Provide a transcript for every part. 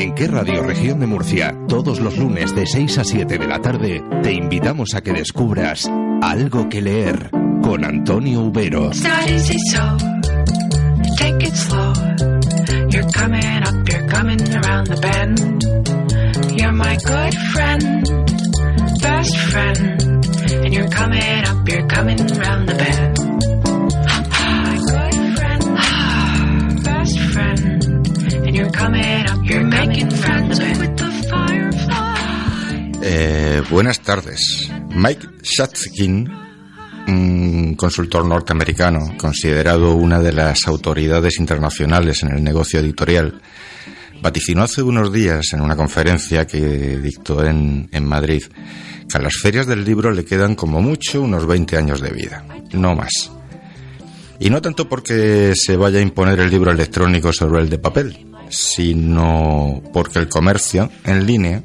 En qué radio región de Murcia, todos los lunes de 6 a 7 de la tarde, te invitamos a que descubras algo que leer con Antonio Ubero. Coming Eh, buenas tardes. Mike Shatzkin un consultor norteamericano, considerado una de las autoridades internacionales en el negocio editorial, vaticinó hace unos días en una conferencia que dictó en, en Madrid que a las ferias del libro le quedan como mucho unos 20 años de vida, no más. Y no tanto porque se vaya a imponer el libro electrónico sobre el de papel, sino porque el comercio en línea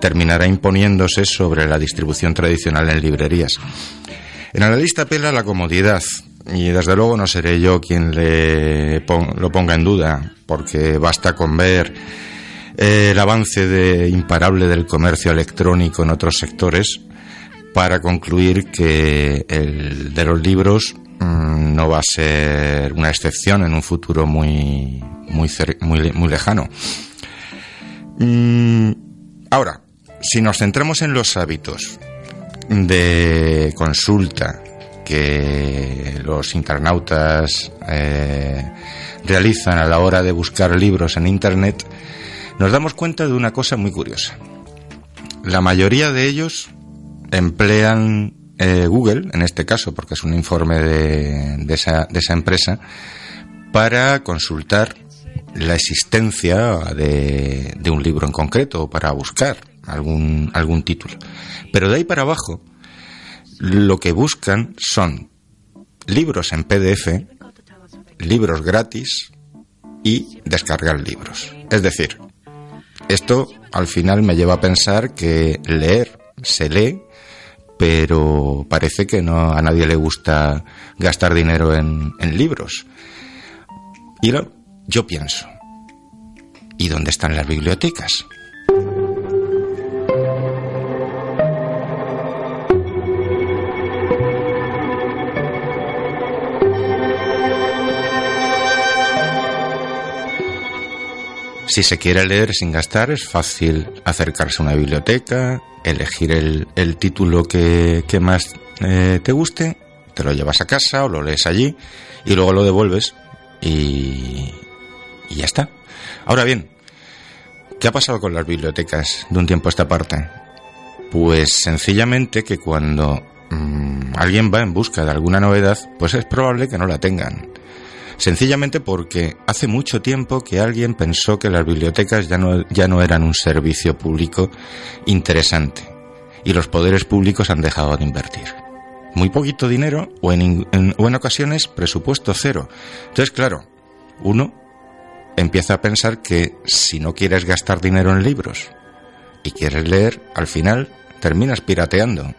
terminará imponiéndose sobre la distribución tradicional en librerías. En la lista pela la comodidad y desde luego no seré yo quien le lo ponga en duda, porque basta con ver eh, el avance de imparable del comercio electrónico en otros sectores para concluir que el de los libros mm, no va a ser una excepción en un futuro muy muy muy, muy lejano. Mm, ahora, si nos centramos en los hábitos de consulta que los internautas eh, realizan a la hora de buscar libros en Internet, nos damos cuenta de una cosa muy curiosa. La mayoría de ellos emplean eh, Google, en este caso, porque es un informe de, esa, de esa empresa, para consultar la existencia de, un libro en concreto para buscar algún, algún título. Pero de ahí para abajo, lo que buscan son libros en PDF, libros gratis y descargar libros. Es decir, esto al final me lleva a pensar que leer se lee, pero parece que no a nadie le gusta gastar dinero en, en libros. Y yo pienso, ¿y dónde están las bibliotecas? Si se quiere leer sin gastar, es fácil acercarse a una biblioteca, elegir el, título que, más eh, te guste, te lo llevas a casa o lo lees allí y luego lo devuelves y, y ya está. Ahora bien, ¿qué ha pasado con las bibliotecas de un tiempo a esta parte? Pues sencillamente que cuando mm, alguien va en busca de alguna novedad, pues es probable que no la tengan. Sencillamente porque hace mucho tiempo que alguien pensó que las bibliotecas ya no, ya no eran un servicio público interesante y los poderes públicos han dejado de invertir. Muy poquito dinero o en, o en ocasiones presupuesto cero. Entonces, claro, uno empieza a pensar que si no quieres gastar dinero en libros y quieres leer, al final terminas pirateando.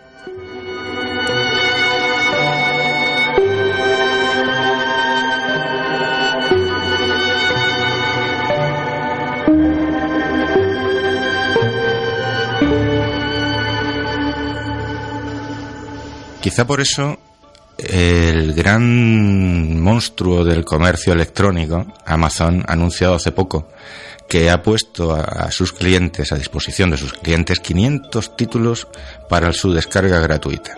Quizá por eso el gran monstruo del comercio electrónico, Amazon, ha anunciado hace poco que ha puesto a, sus clientes, a disposición de sus clientes, 500 títulos para su descarga gratuita.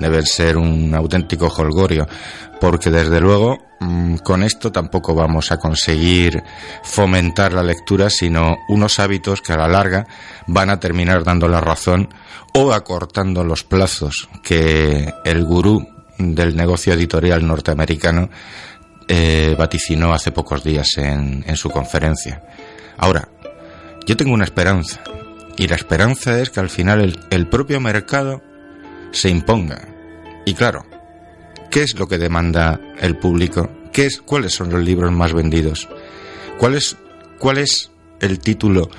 Debe ser un auténtico holgorio, porque desde luego mm, con esto tampoco vamos a conseguir fomentar la lectura, sino unos hábitos que a la larga van a terminar dando la razón o acortando los plazos que el gurú del negocio editorial norteamericano eh, vaticinó hace pocos días en, su conferencia. Ahora, yo tengo una esperanza, y la esperanza es que al final el, el propio mercado se imponga. Y claro, ¿qué es lo que demanda el público? ¿Qué es, ¿Cuáles son los libros más vendidos? ¿Cuál es, cuál es el título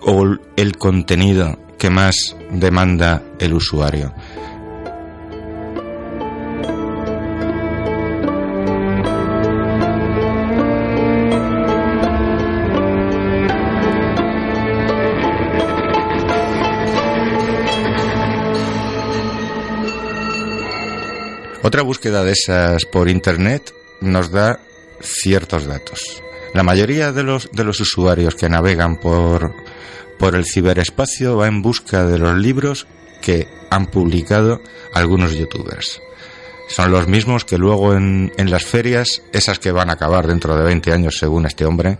o el contenido que más demanda el usuario. Otra búsqueda de esas por Internet nos da ciertos datos. La mayoría de los, de los usuarios que navegan por, por el ciberespacio va en busca de los libros que han publicado algunos youtubers. Son los mismos que luego en, en las ferias, esas que van a acabar dentro de 20 años según este hombre,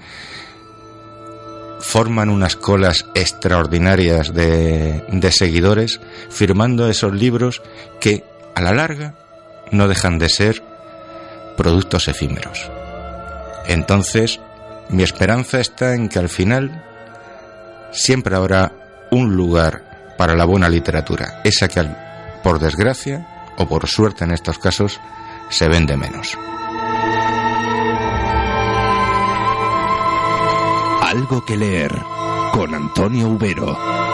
forman unas colas extraordinarias de, de seguidores firmando esos libros que a la larga no dejan de ser productos efímeros. Entonces, mi esperanza está en que al final siempre habrá un lugar para la buena literatura, esa que por desgracia o por suerte en estos casos se vende menos. Algo que leer con Antonio Ubero.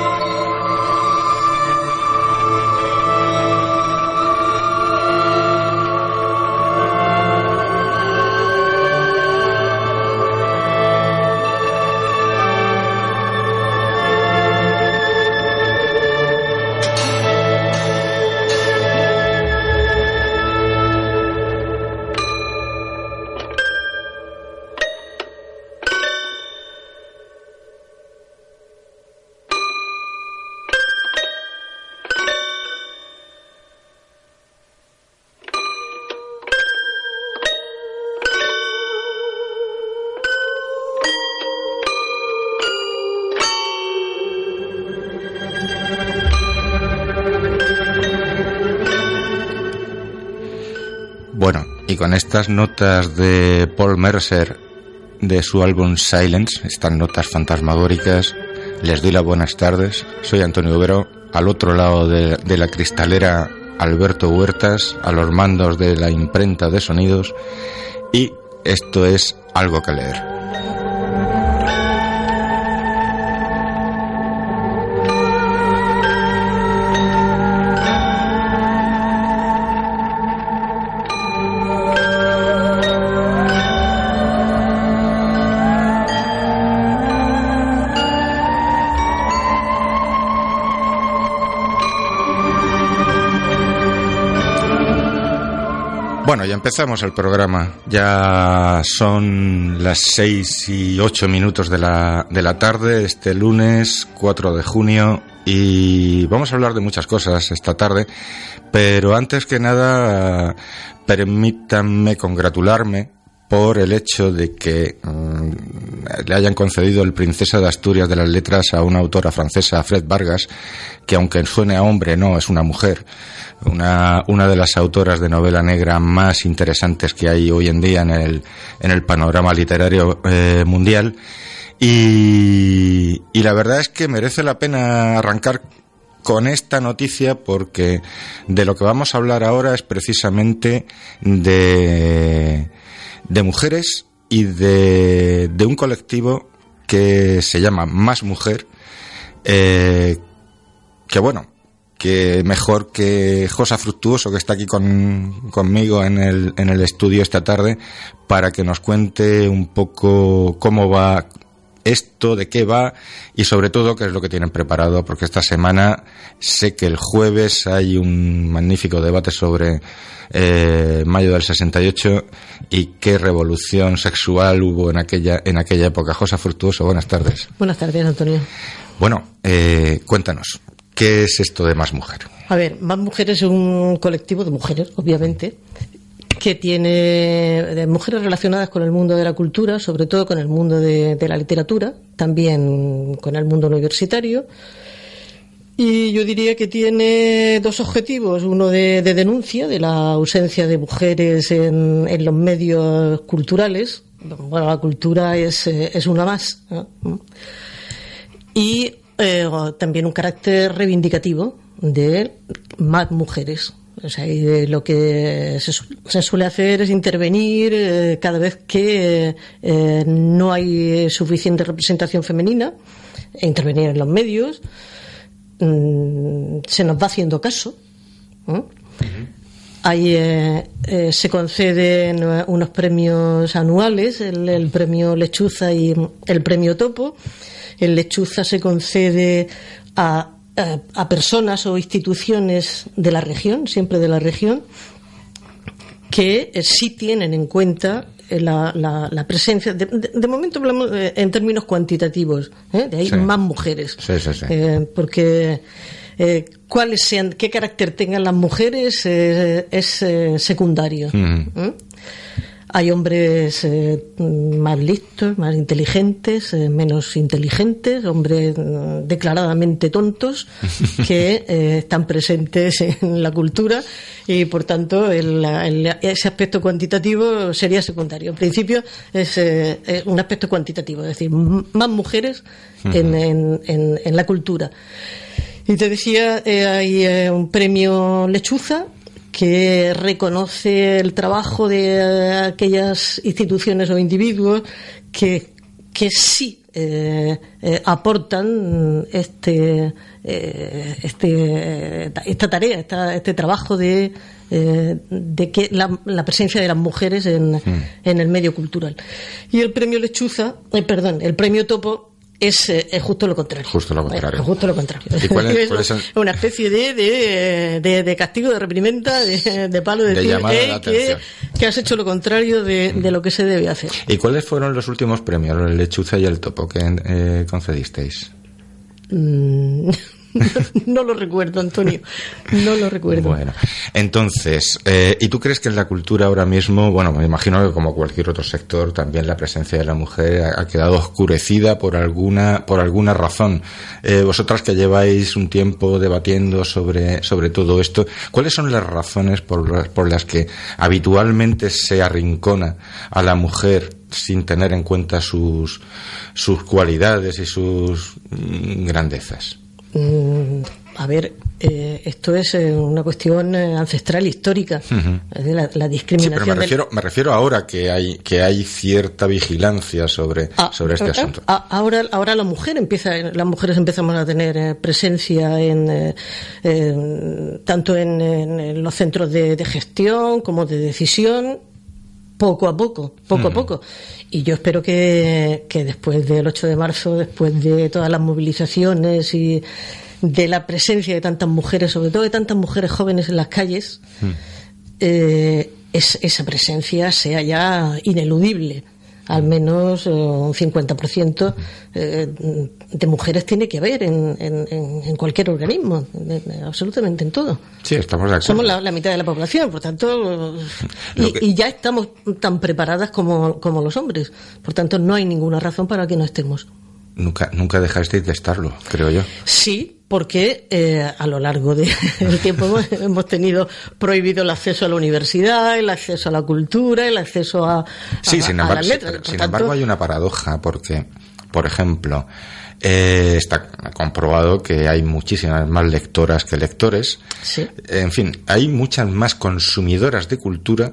Con estas notas de Paul Mercer de su álbum Silence, estas notas fantasmagóricas, les doy las buenas tardes. Soy Antonio Ubero, al otro lado de la cristalera Alberto Huertas, a los mandos de la imprenta de sonidos, y esto es algo que leer. Bueno, ya empezamos el programa. Ya son las seis y ocho minutos de la, de la tarde, este lunes 4 de junio, y vamos a hablar de muchas cosas esta tarde, pero antes que nada, permítanme congratularme por el hecho de que mm, le hayan concedido el Princesa de Asturias de las Letras a una autora francesa, Fred Vargas, que aunque suene a hombre, no, es una mujer una, una de las autoras de novela negra más interesantes que hay hoy en día en el, en el panorama literario eh, mundial. Y, y la verdad es que merece la pena arrancar con esta noticia porque de lo que vamos a hablar ahora es precisamente de, de mujeres y de, de un colectivo que se llama Más Mujer, eh, que bueno, que mejor que Josa Fructuoso, que está aquí con, conmigo en el, en el estudio esta tarde, para que nos cuente un poco cómo va esto, de qué va y sobre todo qué es lo que tienen preparado, porque esta semana sé que el jueves hay un magnífico debate sobre eh, mayo del 68 y qué revolución sexual hubo en aquella, en aquella época. Josa Fructuoso, buenas tardes. Buenas tardes, Antonio. Bueno, eh, cuéntanos, ¿Qué es esto de Más Mujer? A ver, Más Mujer es un colectivo de mujeres, obviamente, que tiene de mujeres relacionadas con el mundo de la cultura, sobre todo con el mundo de, la literatura, también con el mundo universitario. Y yo diría que tiene dos objetivos, uno de, de denuncia de la ausencia de mujeres en, en, los medios culturales. Bueno, la cultura es, es una más. Y eh, también un carácter reivindicativo de más mujeres. O sea, y de lo que se, se, suele hacer es intervenir eh, cada vez que eh, no hay suficiente representación femenina, e intervenir en los medios. Mm, se nos va haciendo caso. ¿eh? Ahí se conceden unos premios anuales, el, el, premio Lechuza y el premio Topo. El Lechuza se concede a, a, a, personas o instituciones de la región, siempre de la región. que eh, sí tienen en cuenta eh, la, la- la presencia. De, de- de momento hablamos eh, en términos cuantitativos, ¿eh? de ahí Sí. más mujeres. Sí, sí, sí. Eh, porque eh, cuáles sean, qué carácter tengan las mujeres eh, es eh, secundario. Ujú. Hay hombres eh, más listos, más inteligentes, eh, menos inteligentes, hombres mm, declaradamente tontos que eh, están presentes en la cultura y por tanto el- el- ese aspecto cuantitativo sería secundario. En principio es, eh, es un aspecto cuantitativo, es decir, más mujeres en, en- en- en la cultura. Y te decía, eh, hay eh, un premio Lechuza que reconoce el trabajo de eh, aquellas instituciones o individuos que, que sí eh, eh, aportan este, eh, este, esta tarea, esta- este trabajo de, de que la, la presencia de las mujeres en, en el medio cultural. Y el premio Lechuza, perdón, el premio Topo es, eh, es justo lo contrario. Justo lo contrario. Justo lo contrario. ¿Y cuál es- cuál es el- una especie de, de, de, de castigo, de reprimenda, de, de palo, de, De decir, llamada "Ey, la que, atención". que has hecho lo contrario de, de lo que se debe hacer. ¿Y cuáles fueron los últimos premios, el lechuza y el topo, que eh, concedisteis? Mm, no lo recuerdo, Antonio. No lo recuerdo. Bueno, entonces, eh, ¿y tú crees que en la cultura ahora mismo, bueno, me imagino que como cualquier otro sector, también la presencia de la mujer ha, quedado oscurecida por alguna, por alguna razón? Eh, vosotras que lleváis un tiempo debatiendo sobre, sobre todo esto, ¿cuáles son las razones por las, por las que habitualmente se arrincona a la mujer sin tener en cuenta sus, sus cualidades y sus mm, grandezas? Mm, a ver, eh, esto es eh, una cuestión eh, ancestral histórica. Decir, la, la Sí, discriminación pero me del- refiero, me refiero ahora que hay, que hay cierta vigilancia sobre, Ah, sobre este ah, asunto. ah, Ahora, ahora la mujer empieza, las mujeres empezamos a tener eh, presencia en en- tanto en, en- en los centros de, de gestión como de decisión, poco a poco, poco a poco. Y yo espero que, que después del 8 de marzo, después de todas las movilizaciones y de la presencia de tantas mujeres, sobre todo de tantas mujeres jóvenes en las calles, eh, es- esa presencia sea ya ineludible. Al menos eh, un 50% eh, de mujeres tiene que haber en, en- en- en cualquier organismo, en- en- absolutamente en todo. Sí, estamos de acuerdo. Somos la, la mitad de la población, por tanto, Lo y, que- y ya estamos tan preparadas como, como los hombres. Por tanto, no hay ninguna razón para que no estemos. Nunca, nunca dejasteis de estarlo, creo yo. Sí, porque eh, a lo largo de- del tiempo hemos, hemos tenido prohibido el acceso a la universidad, el acceso a la cultura, el acceso a, a- Sí, sin a embargo, las letras. sin tanto, embargo hay una paradoja porque, por ejemplo, eh, está comprobado que hay muchísimas más lectoras que lectores. Sí. En fin, hay muchas más consumidoras de cultura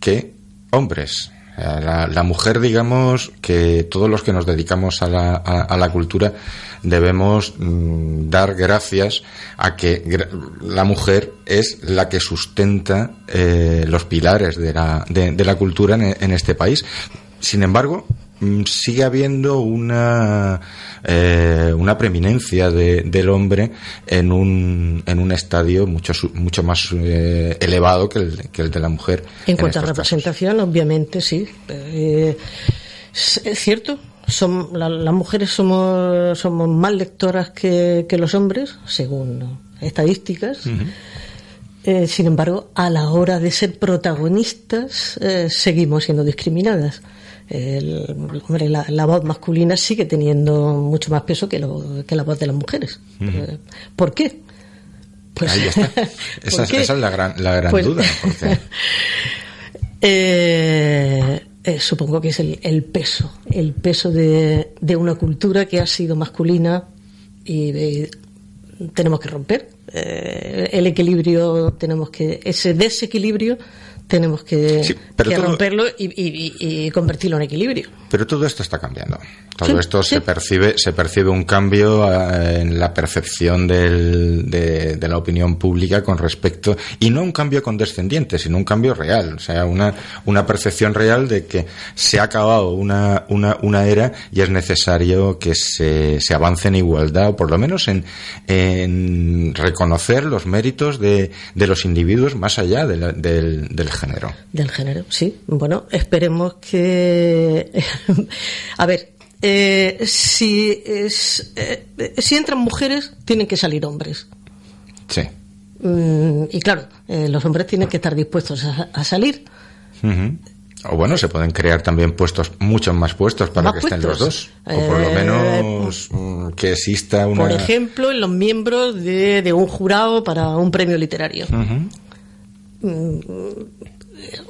que hombres. Eh, La, la mujer, digamos, que todos los que nos dedicamos a la, a- la cultura debemos mm, dar gracias a que la mujer es la que sustenta eh, los pilares de la, de, la cultura en, en este país. Sin embargo, sigue habiendo una eh, una preeminencia de- del hombre en un en un estadio mucho mucho más eh, elevado que el, que el de la mujer En cuanto a casos. representación, obviamente sí. Eh, es cierto, son, la- las mujeres somos, somos más lectoras que, que los hombres, según estadísticas. Eh, sin embargo, a la hora de ser protagonistas, eh, seguimos siendo discriminadas. El- hombre, la, la voz masculina sigue teniendo mucho más peso que, lo- que la voz de las mujeres. Eh, ¿Por qué? Pues, Ahí está. ¿por Esa, es- qué? esa es la gran, la gran Pues- duda. porque- Eh, eh, supongo que es el, el peso, el peso de, de una cultura que ha sido masculina y tenemos que romper eh, el equilibrio, tenemos que ese desequilibrio tenemos que, Sí, pero que todo- romperlo y, y- convertirlo en equilibrio. Pero todo esto está cambiando. Todo Sí, esto sí. se percibe, se percibe un cambio eh, en la percepción del- de, de la opinión pública con respecto, y no un cambio condescendiente, sino un cambio real. O sea, una, una percepción real de que se ha acabado una, una, una era y es necesario que se, se avance en igualdad, o por lo menos en, en reconocer los méritos de, de los individuos más allá de la- del, del género. Del género, sí. Bueno, esperemos que. a ver, eh, si, es, eh, si entran mujeres, tienen que salir hombres. Sí. Mm, y claro, eh, los hombres tienen que estar dispuestos a, a salir. O bueno, se pueden crear también puestos, muchos más puestos para Más que estén los dos. O por lo Eh, menos mm, que exista una. Por ejemplo, en los miembros de, de un jurado para un premio literario. Ujú.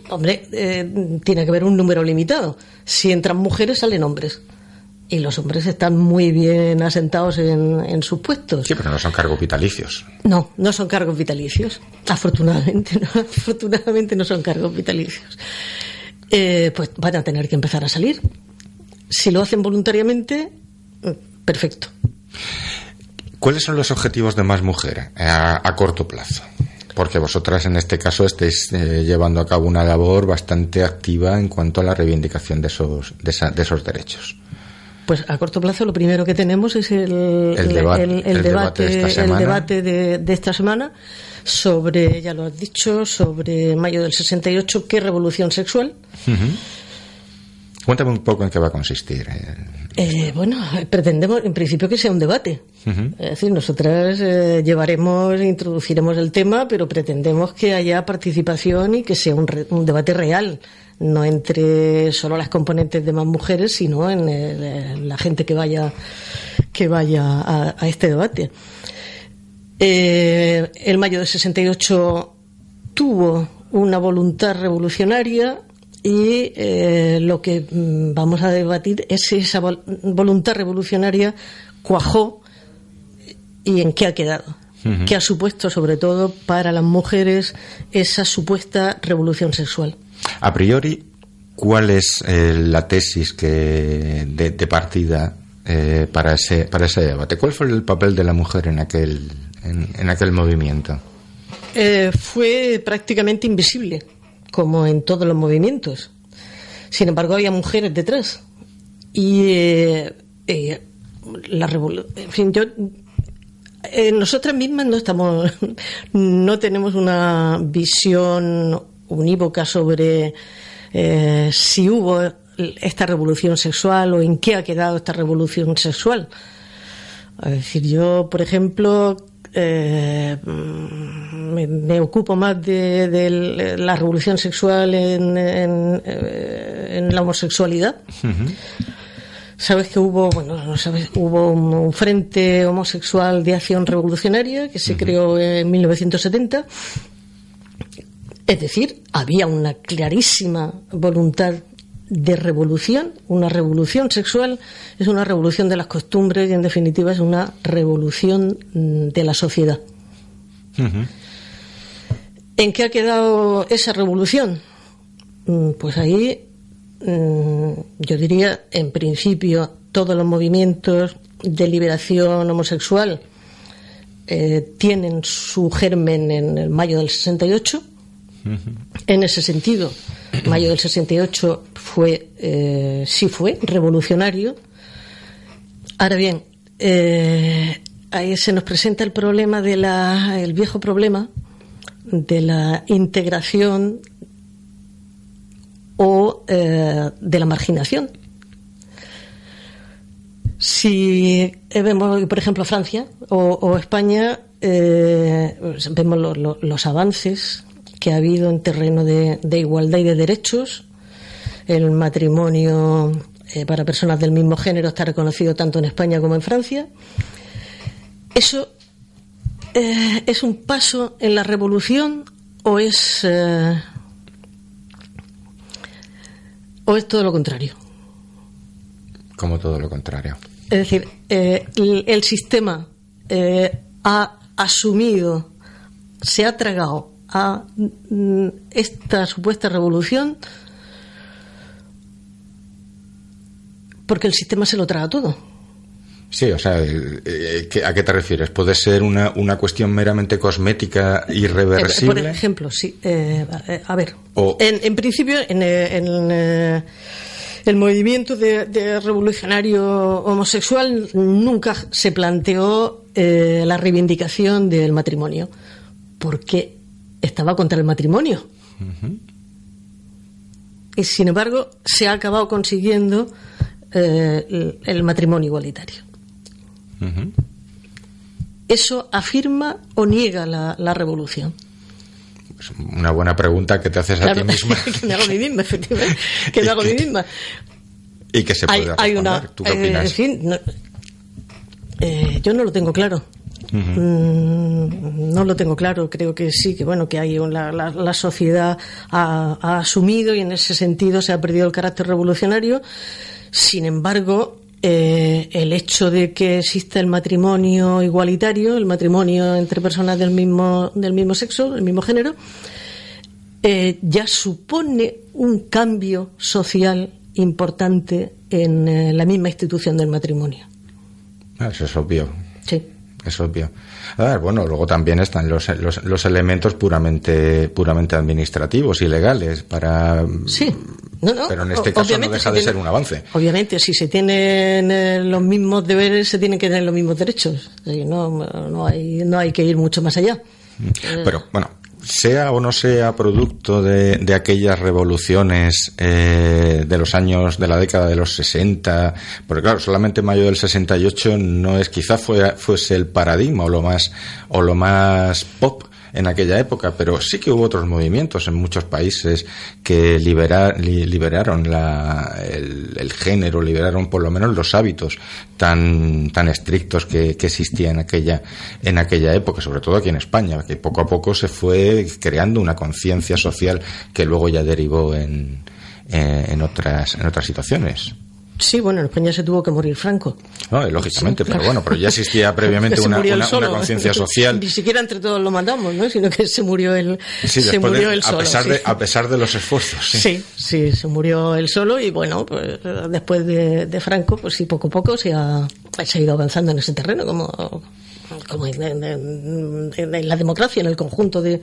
Hombre, eh, tiene que haber un número limitado. Si entran mujeres, salen hombres. Y los hombres están muy bien asentados en, en sus puestos. Sí, pero no son cargos vitalicios. No, no son cargos vitalicios. Afortunadamente, no, afortunadamente no son cargos vitalicios. Eh, pues van a tener que empezar a salir. Si lo hacen voluntariamente, mm, perfecto. ¿Cuáles son los objetivos de Más Mujer a, a corto plazo? Porque vosotras en este caso estáis eh, llevando a cabo una labor bastante activa en cuanto a la reivindicación de esos, de, esa- de esos derechos. Pues a corto plazo lo primero que tenemos es el, El deba- el debate debate, de esta el debate de, de esta semana sobre, ya lo has dicho, sobre mayo del 68, ¿qué revolución sexual? Cuéntame un poco en qué va a consistir. eh. Eh, bueno, pretendemos en principio que sea un debate. Es decir, nosotras eh, llevaremos, introduciremos el tema, pero pretendemos que haya participación y que sea un, re- un debate real, no entre solo las componentes de más mujeres, sino en, el- en la gente que vaya que vaya a, a este debate. Eh, el mayo del 68 tuvo una voluntad revolucionaria y eh, lo que mm, vamos a debatir es si esa vol- voluntad revolucionaria cuajó y en qué ha quedado. ¿Qué ha supuesto, sobre todo para las mujeres, esa supuesta revolución sexual? A priori, ¿cuál es eh, la tesis que de, de partida eh, para ese para ese debate? ¿Cuál fue el papel de la mujer en aquel en, en aquel movimiento? Fue prácticamente invisible, como en todos los movimientos. Sin embargo, había mujeres detrás. Y eh, eh, la revolu- En fin, yo. eh, nosotras mismas no estamos. No tenemos una visión unívoca sobre eh, si hubo esta revolución sexual o en qué ha quedado esta revolución sexual. Es decir, yo, por ejemplo, eh, me, me ocupo más de, de la revolución sexual en, en, eh, en la homosexualidad. Sabes que hubo, bueno, no sabes, hubo un, un frente homosexual de acción revolucionaria que se creó en 1970. Es decir, había una clarísima voluntad de revolución, una revolución sexual es una revolución de las costumbres y en definitiva es una revolución mm, de la sociedad. ¿En qué ha quedado esa revolución? Mm, Pues ahí mm, yo diría, en principio, todos los movimientos de liberación homosexual eh, tienen su germen en el mayo del 68. En ese sentido, mayo del 68 fue, eh, sí fue revolucionario. Ahora bien, eh, ahí se nos presenta el problema de la, el viejo problema de la integración o eh, de la marginación. Si vemos, por ejemplo, Francia o, España, vemos lo- lo- los avances que ha habido en terreno de, de igualdad y de derechos. El matrimonio eh, para personas del mismo género está reconocido tanto en España como en Francia. ¿Eso eh, es un paso en la revolución o es, eh, o es todo lo contrario? Como todo lo contrario. Es decir, eh, el, el sistema eh, ha asumido, se ha tragado a mm, esta supuesta revolución porque el sistema se lo traga todo. Sí, o sea, eh, ¿qué- ¿a qué te refieres? ¿Puede ser una, una cuestión meramente cosmética Eh, Por irreversible? ejemplo, sí. eh, eh, a ver, O- en, en principio, en, eh, en, eh, el movimiento de, de revolucionario homosexual nunca se planteó eh, la reivindicación del matrimonio, porque estaba contra el matrimonio. y sin embargo se ha acabado consiguiendo eh, el, matrimonio igualitario. ¿Eso afirma o niega la, la revolución? Es una buena pregunta que te haces a ti misma que me hago a mí misma, efectivamente. Que me hago a mí misma. y que se puede hay una. ¿Tú qué eh, opinas? en fin, no- eh, yo no lo tengo claro. Mm, no lo tengo claro. Creo que sí, que bueno, que hay la, la sociedad ha, ha asumido y en ese sentido se ha perdido el carácter revolucionario. Sin embargo, eh, el hecho de que exista el matrimonio igualitario, el matrimonio entre personas del mismo, del mismo sexo, del mismo género, eh, ya supone un cambio social importante en eh, la misma institución del matrimonio. Ah, Eso es obvio. Sí. Es obvio. A ver, bueno, luego también están los, los, los elementos puramente, puramente administrativos y legales para. Sí. No, no, Pero en este caso no deja de tiene- ser un avance. Obviamente, si se tienen eh, los mismos deberes, se tienen que tener los mismos derechos. No, no, hay, no hay que ir mucho más allá. Pero bueno, sea o no sea producto de, de aquellas revoluciones eh, de los años de la década de los 60, porque claro, solamente mayo del 68 no es quizá fue, fuese el paradigma o lo más o lo más pop en aquella época, pero sí que hubo otros movimientos en muchos países que libera- li- liberaron la- el, género, liberaron por lo menos los hábitos tan, tan estrictos que, existían en aquella, en aquella época, sobre todo aquí en España, que poco a poco se fue creando una conciencia social que luego ya derivó en, en, otras, en otras situaciones. Sí, bueno, en España se tuvo que morir Franco. No, y lógicamente, Sí, pero claro. bueno, pero ya existía previamente una, murió una- una conciencia social. Ni siquiera entre todos lo mandamos, ¿no? Sino que se murió él, Sí, se después de- murió él a, solo. pesar sí. de, a pesar de los esfuerzos. sí. Sí, sí, se murió él solo y bueno, pues después de, de Franco, pues sí, poco a poco se ha, se ha ido avanzando en ese terreno, como, como en, en- en- en la democracia, en el conjunto de,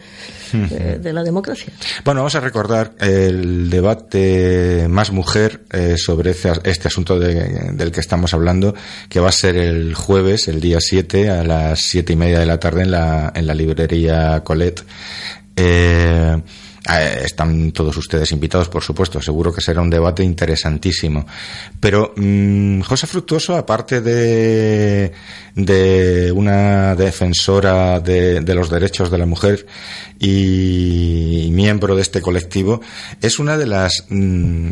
de, de la democracia. Bueno, vamos a recordar el debate más mujer eh, sobre este, este asunto de- del que estamos hablando, que va a ser el jueves, el día 7, a las siete y media de la tarde en la, en la librería Colette. Eh, eh, están todos ustedes invitados, por supuesto. Seguro que será un debate interesantísimo. Pero mm, José Fructuoso, aparte de, de una defensora de, los derechos de la mujer y miembro de este colectivo, es una de las mm,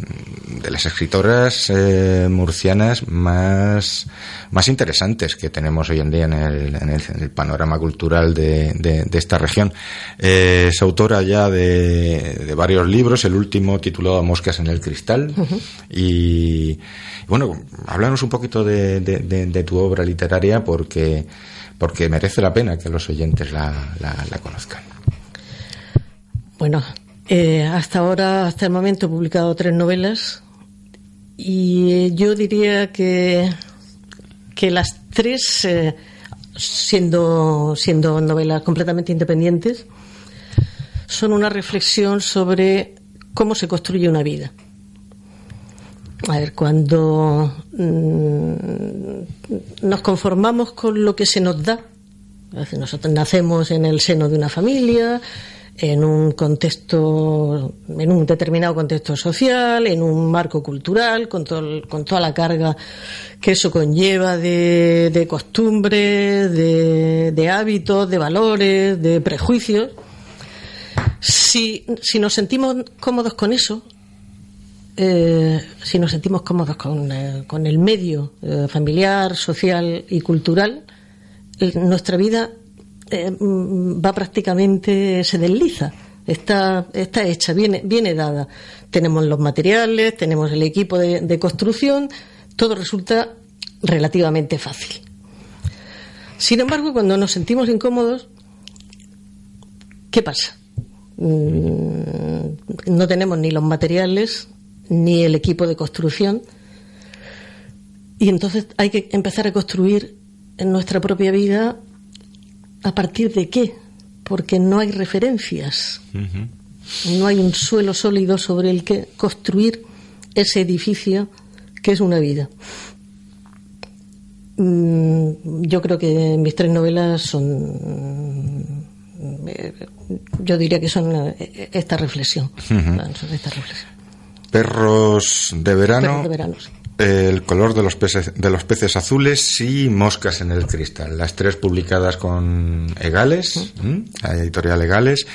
de las escritoras eh, murcianas más más interesantes que tenemos hoy en día en el, en el, panorama cultural de, de- de esta región. Eh, es autora ya de, de varios libros, el último titulado Moscas en el Cristal. y, y bueno, háblanos un poquito de, de- de- de tu obra literaria porque, porque merece la pena que los oyentes la, la- la conozcan. Bueno, eh, hasta ahora, hasta el momento, he publicado tres novelas y yo diría que, que las tres, eh, siendo, siendo novelas completamente independientes, son una reflexión sobre cómo se construye una vida. A ver, cuando mm, nos conformamos con lo que se nos da, nosotros nacemos en el seno de una familia, en un contexto, en un determinado contexto social, en un marco cultural, con, con toda la carga que eso conlleva de, de costumbres, de, de hábitos, de valores, de prejuicios. Si, si nos sentimos cómodos con eso, eh, si nos sentimos cómodos con, eh, con el medio eh, familiar, social y cultural, nuestra vida mm, va prácticamente, se desliza. Está, está hecha, viene, viene dada. Tenemos los materiales, tenemos el equipo de construcción, todo resulta relativamente fácil. Sin embargo, cuando nos sentimos incómodos, ¿qué pasa? Mm, No tenemos ni los materiales ni el equipo de construcción. Y entonces hay que empezar a construir en nuestra propia vida a partir de qué, porque no hay referencias, no hay un suelo sólido sobre el que construir ese edificio que es una vida. Mm, Yo creo que mis tres novelas son, eh, yo diría que son eh, esta reflexión, son esta reflexión. Perros de verano. Perros de verano, sí. El color de los peces de los peces azules y Moscas en el cristal. Las tres publicadas con Egales, la editorial Egales,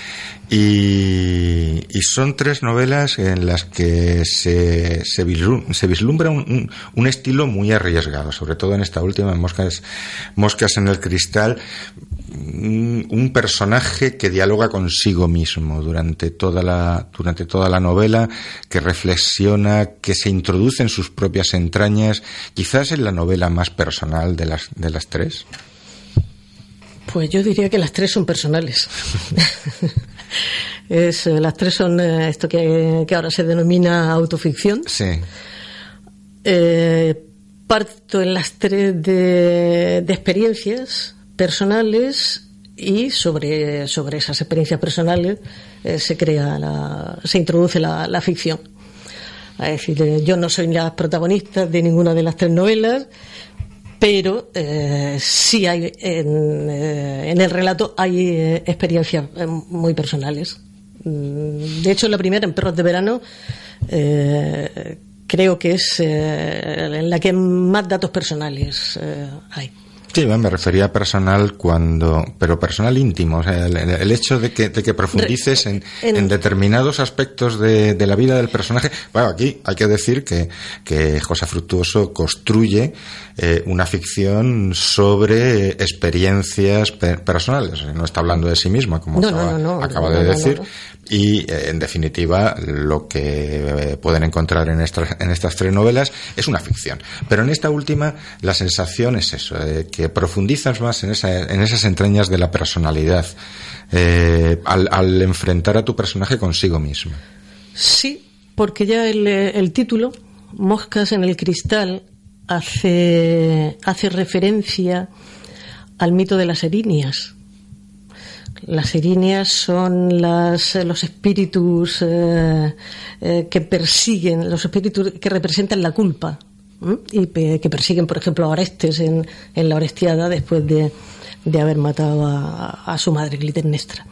y, y son tres novelas en las que se, se vislumbra un, un- un estilo muy arriesgado, sobre todo en esta última, en Moscas, Moscas en el cristal, un un personaje que dialoga consigo mismo durante toda la durante toda la novela que reflexiona que se introduce en sus propias entrañas quizás es la novela más personal de las de las tres Pues yo diría que las tres son personales. Es, eh, las tres son eh, esto que, que ahora se denomina autoficción. sí Eh, parto en las tres de, de experiencias personales y sobre, sobre esas experiencias personales eh, se crea la, se introduce la, ficción. Es decir, eh, yo no soy la protagonista de ninguna de las tres novelas, pero eh, sí hay en, eh, el relato hay experiencias muy personales. Mm, De hecho, la primera, en Perros de Verano, creo que es en la que más datos personales hay. Sí, bueno, me refería a personal cuando, pero personal íntimo, o sea, el, el hecho de que, de que profundices en, en- en determinados aspectos de, de la vida del personaje. Bueno, aquí hay que decir que, que José Fructuoso construye eh, una ficción sobre experiencias pe- personales, no está hablando de sí misma, como No, acaba, no, no, no, acaba no, de decir. Y, eh, en definitiva, lo que eh, pueden encontrar en, estas en estas tres novelas es una ficción. Pero en esta última, la sensación es eso, eh, que profundizas más en, en esas entrañas de la personalidad, al, enfrentar a tu personaje consigo mismo. Sí, porque ya el, el título, Moscas en el Cristal, hace, hace referencia al mito de las erinias. Las erinias son las, eh, los espíritus eh, eh, que persiguen, los espíritus que representan la culpa y que persiguen, por ejemplo, a Orestes en, la Orestiada después de, haber matado a, su madre Clitemnestra.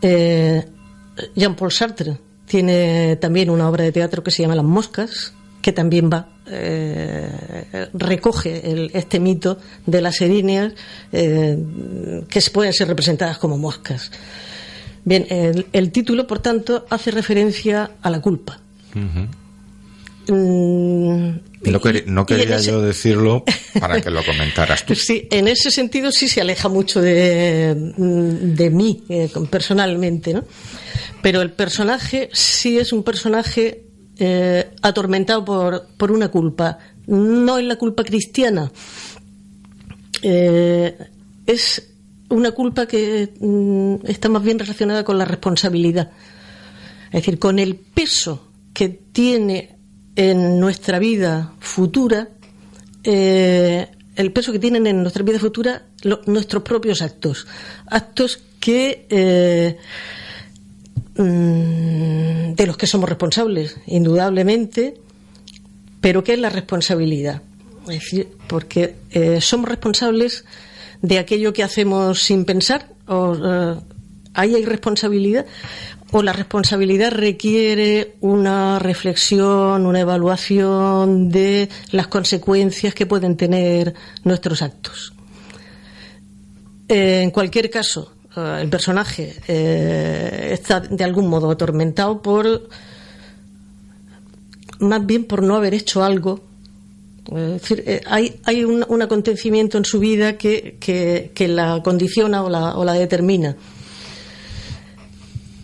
Jean-Paul Sartre tiene también una obra de teatro que se llama Las Moscas, que también va, eh, recoge el- este mito de las erinias eh, que se pueden ser representadas como moscas. Bien, el, el título, por tanto, hace referencia a la culpa. Mm, No, quer- y quería ese- yo decirlo para que lo comentaras tú. Sí, en ese sentido sí se aleja mucho de, de mí eh, personalmente, ¿no? Pero el personaje sí es un personaje eh, atormentado por, por una culpa. No es la culpa cristiana. Eh, es una culpa que mm, está más bien relacionada con la responsabilidad. Es decir, con el peso que tiene en nuestra vida futura, eh, el peso que tienen en nuestra vida futura nuestros propios actos. Actos que. Mm, de los que somos responsables, indudablemente, pero ¿qué es la responsabilidad? Es decir, porque eh, somos responsables de aquello que hacemos sin pensar, o eh, ahí hay responsabilidad, o la responsabilidad requiere una reflexión, una evaluación de las consecuencias que pueden tener nuestros actos. Eh, en cualquier caso, el personaje eh, está de algún modo atormentado por más bien por no haber hecho algo. Es decir, eh, hay, hay un, acontecimiento en su vida que, que- la condiciona o la, o la determina.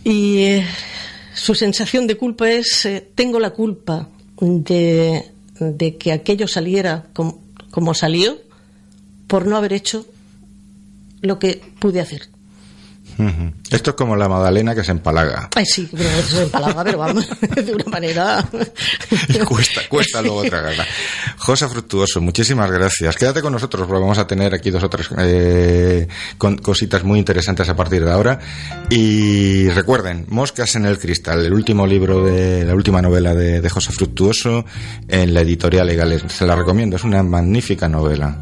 Y eh, su sensación de culpa es, tengo la culpa de, que aquello saliera como salió por no haber hecho lo que pude hacer. Esto es como la Madalena que se empalaga. Ay, sí, pero eso es palabra, pero vamos, de una manera. Y cuesta, cuesta luego tragarla. Josa Fructuoso, muchísimas gracias. Quédate con nosotros, porque vamos a tener aquí dos o tres eh, con- cositas muy interesantes a partir de ahora. Y recuerden, Moscas en el Cristal, el último libro de la última novela de, de Josa Fructuoso en la editorial Legales. Se la recomiendo, es una magnífica novela.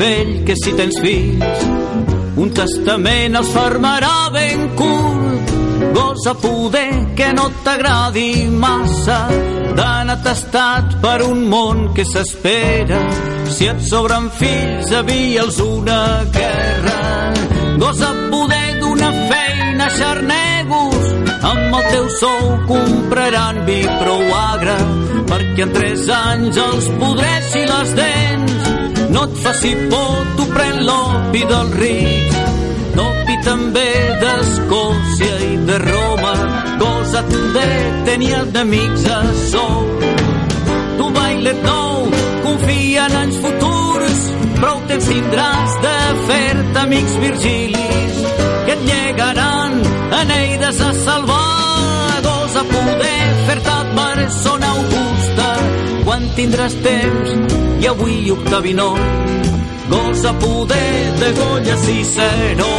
Vell que si tens fills un testament els fermarà ben curt. Gosa poder que no t'agradi massa d'anar tastat per un món que s'espera. Si et sobren fills, avia'ls una guerra. Gosa poder d'una feina xarnegos amb el teu sou compraran vi prou agre perquè en tres anys els podressi les dents no et faci por, tu pren l'opi dels rics l'opi també d'Escòcia i de Roma. Cosa de tenir amics a sou. Tu bailet nou confia en anys futurs prou temps tindràs de fer-te amics virgilis que et llegaran aneides a salvar. Dos a poder fer-te persona augusta quan tindràs temps i avui Octavinó gosa poder de Goya Ciceró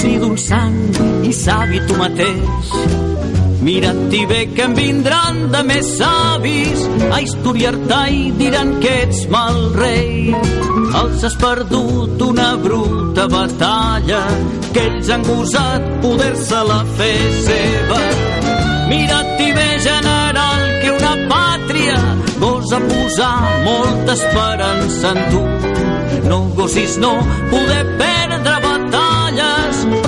d'un sant i savi tu mateix. Mira't-hi bé que en vindran de més savis a historiar-te i diran que ets mal rei. Els has perdut una bruta batalla que ells han gosat poder-se-la fer seva. Mira't-hi bé, general, que una pàtria gosa posar molta esperança en tu. No gossis no poder perdre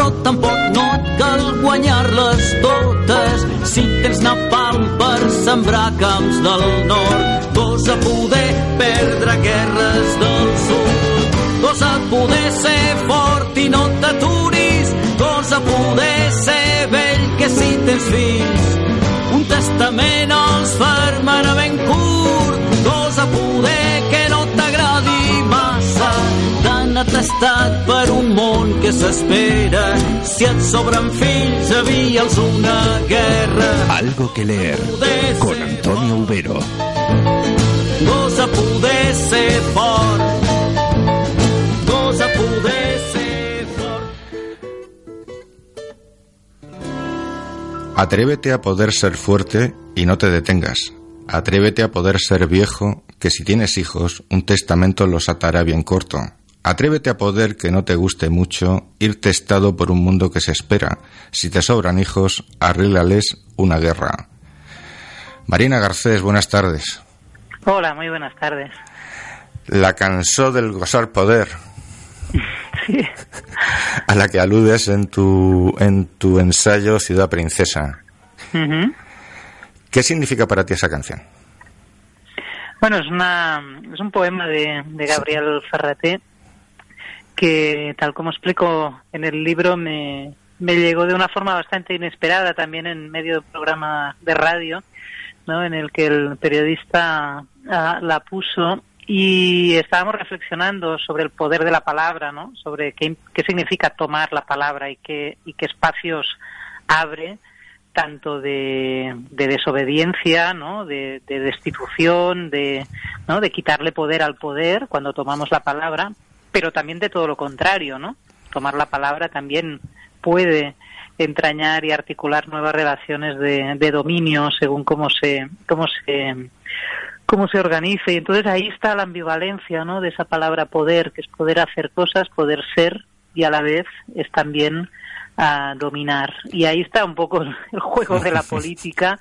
però tampoc no et cal guanyar-les totes. Si tens napalm per sembrar camps del nord, gosa poder perdre guerres del sud. Gosa poder ser fort i no t'aturis, gosa poder ser vell que si tens fills un testament els fermarà ben curt gosa poder tan atestat per un món que s'espera si et sobren fills avia'ls una guerra Algo que leer con Antonio Ubero. gosa poder ser fort gosa poder ser fort Atrévete a poder ser fuerte y no te detengas. Atrévete a poder ser viejo, que si tienes hijos, un testamento los atará bien corto. Atrévete a poder que no te guste mucho, ir testado por un mundo que se espera. Si te sobran hijos, arréglales una guerra. Marina Garcés, buenas tardes. Hola, muy buenas tardes. La cansó del gozar poder, Sí, a la que aludes en tu, en tu ensayo Ciudad Princesa. ¿Qué significa para ti esa canción? Bueno, es, una, es un poema de, de Gabriel Ferraté que, tal como explico en el libro, me, llegó de una forma bastante inesperada también en medio de un programa de radio, ¿no? en el que el periodista ah, la puso y estábamos reflexionando sobre el poder de la palabra, ¿no? sobre qué, qué significa tomar la palabra y qué, y qué espacios abre tanto de, de desobediencia, ¿no? de, de destitución, de, ¿no? de quitarle poder al poder cuando tomamos la palabra, pero también de todo lo contrario, ¿no? Tomar la palabra también puede entrañar y articular nuevas relaciones de, de dominio según cómo se, cómo se, cómo se organice. Y entonces ahí está la ambivalencia, ¿no? De esa palabra poder, que es poder hacer cosas, poder ser y a la vez es también a dominar. Y ahí está un poco el juego de la política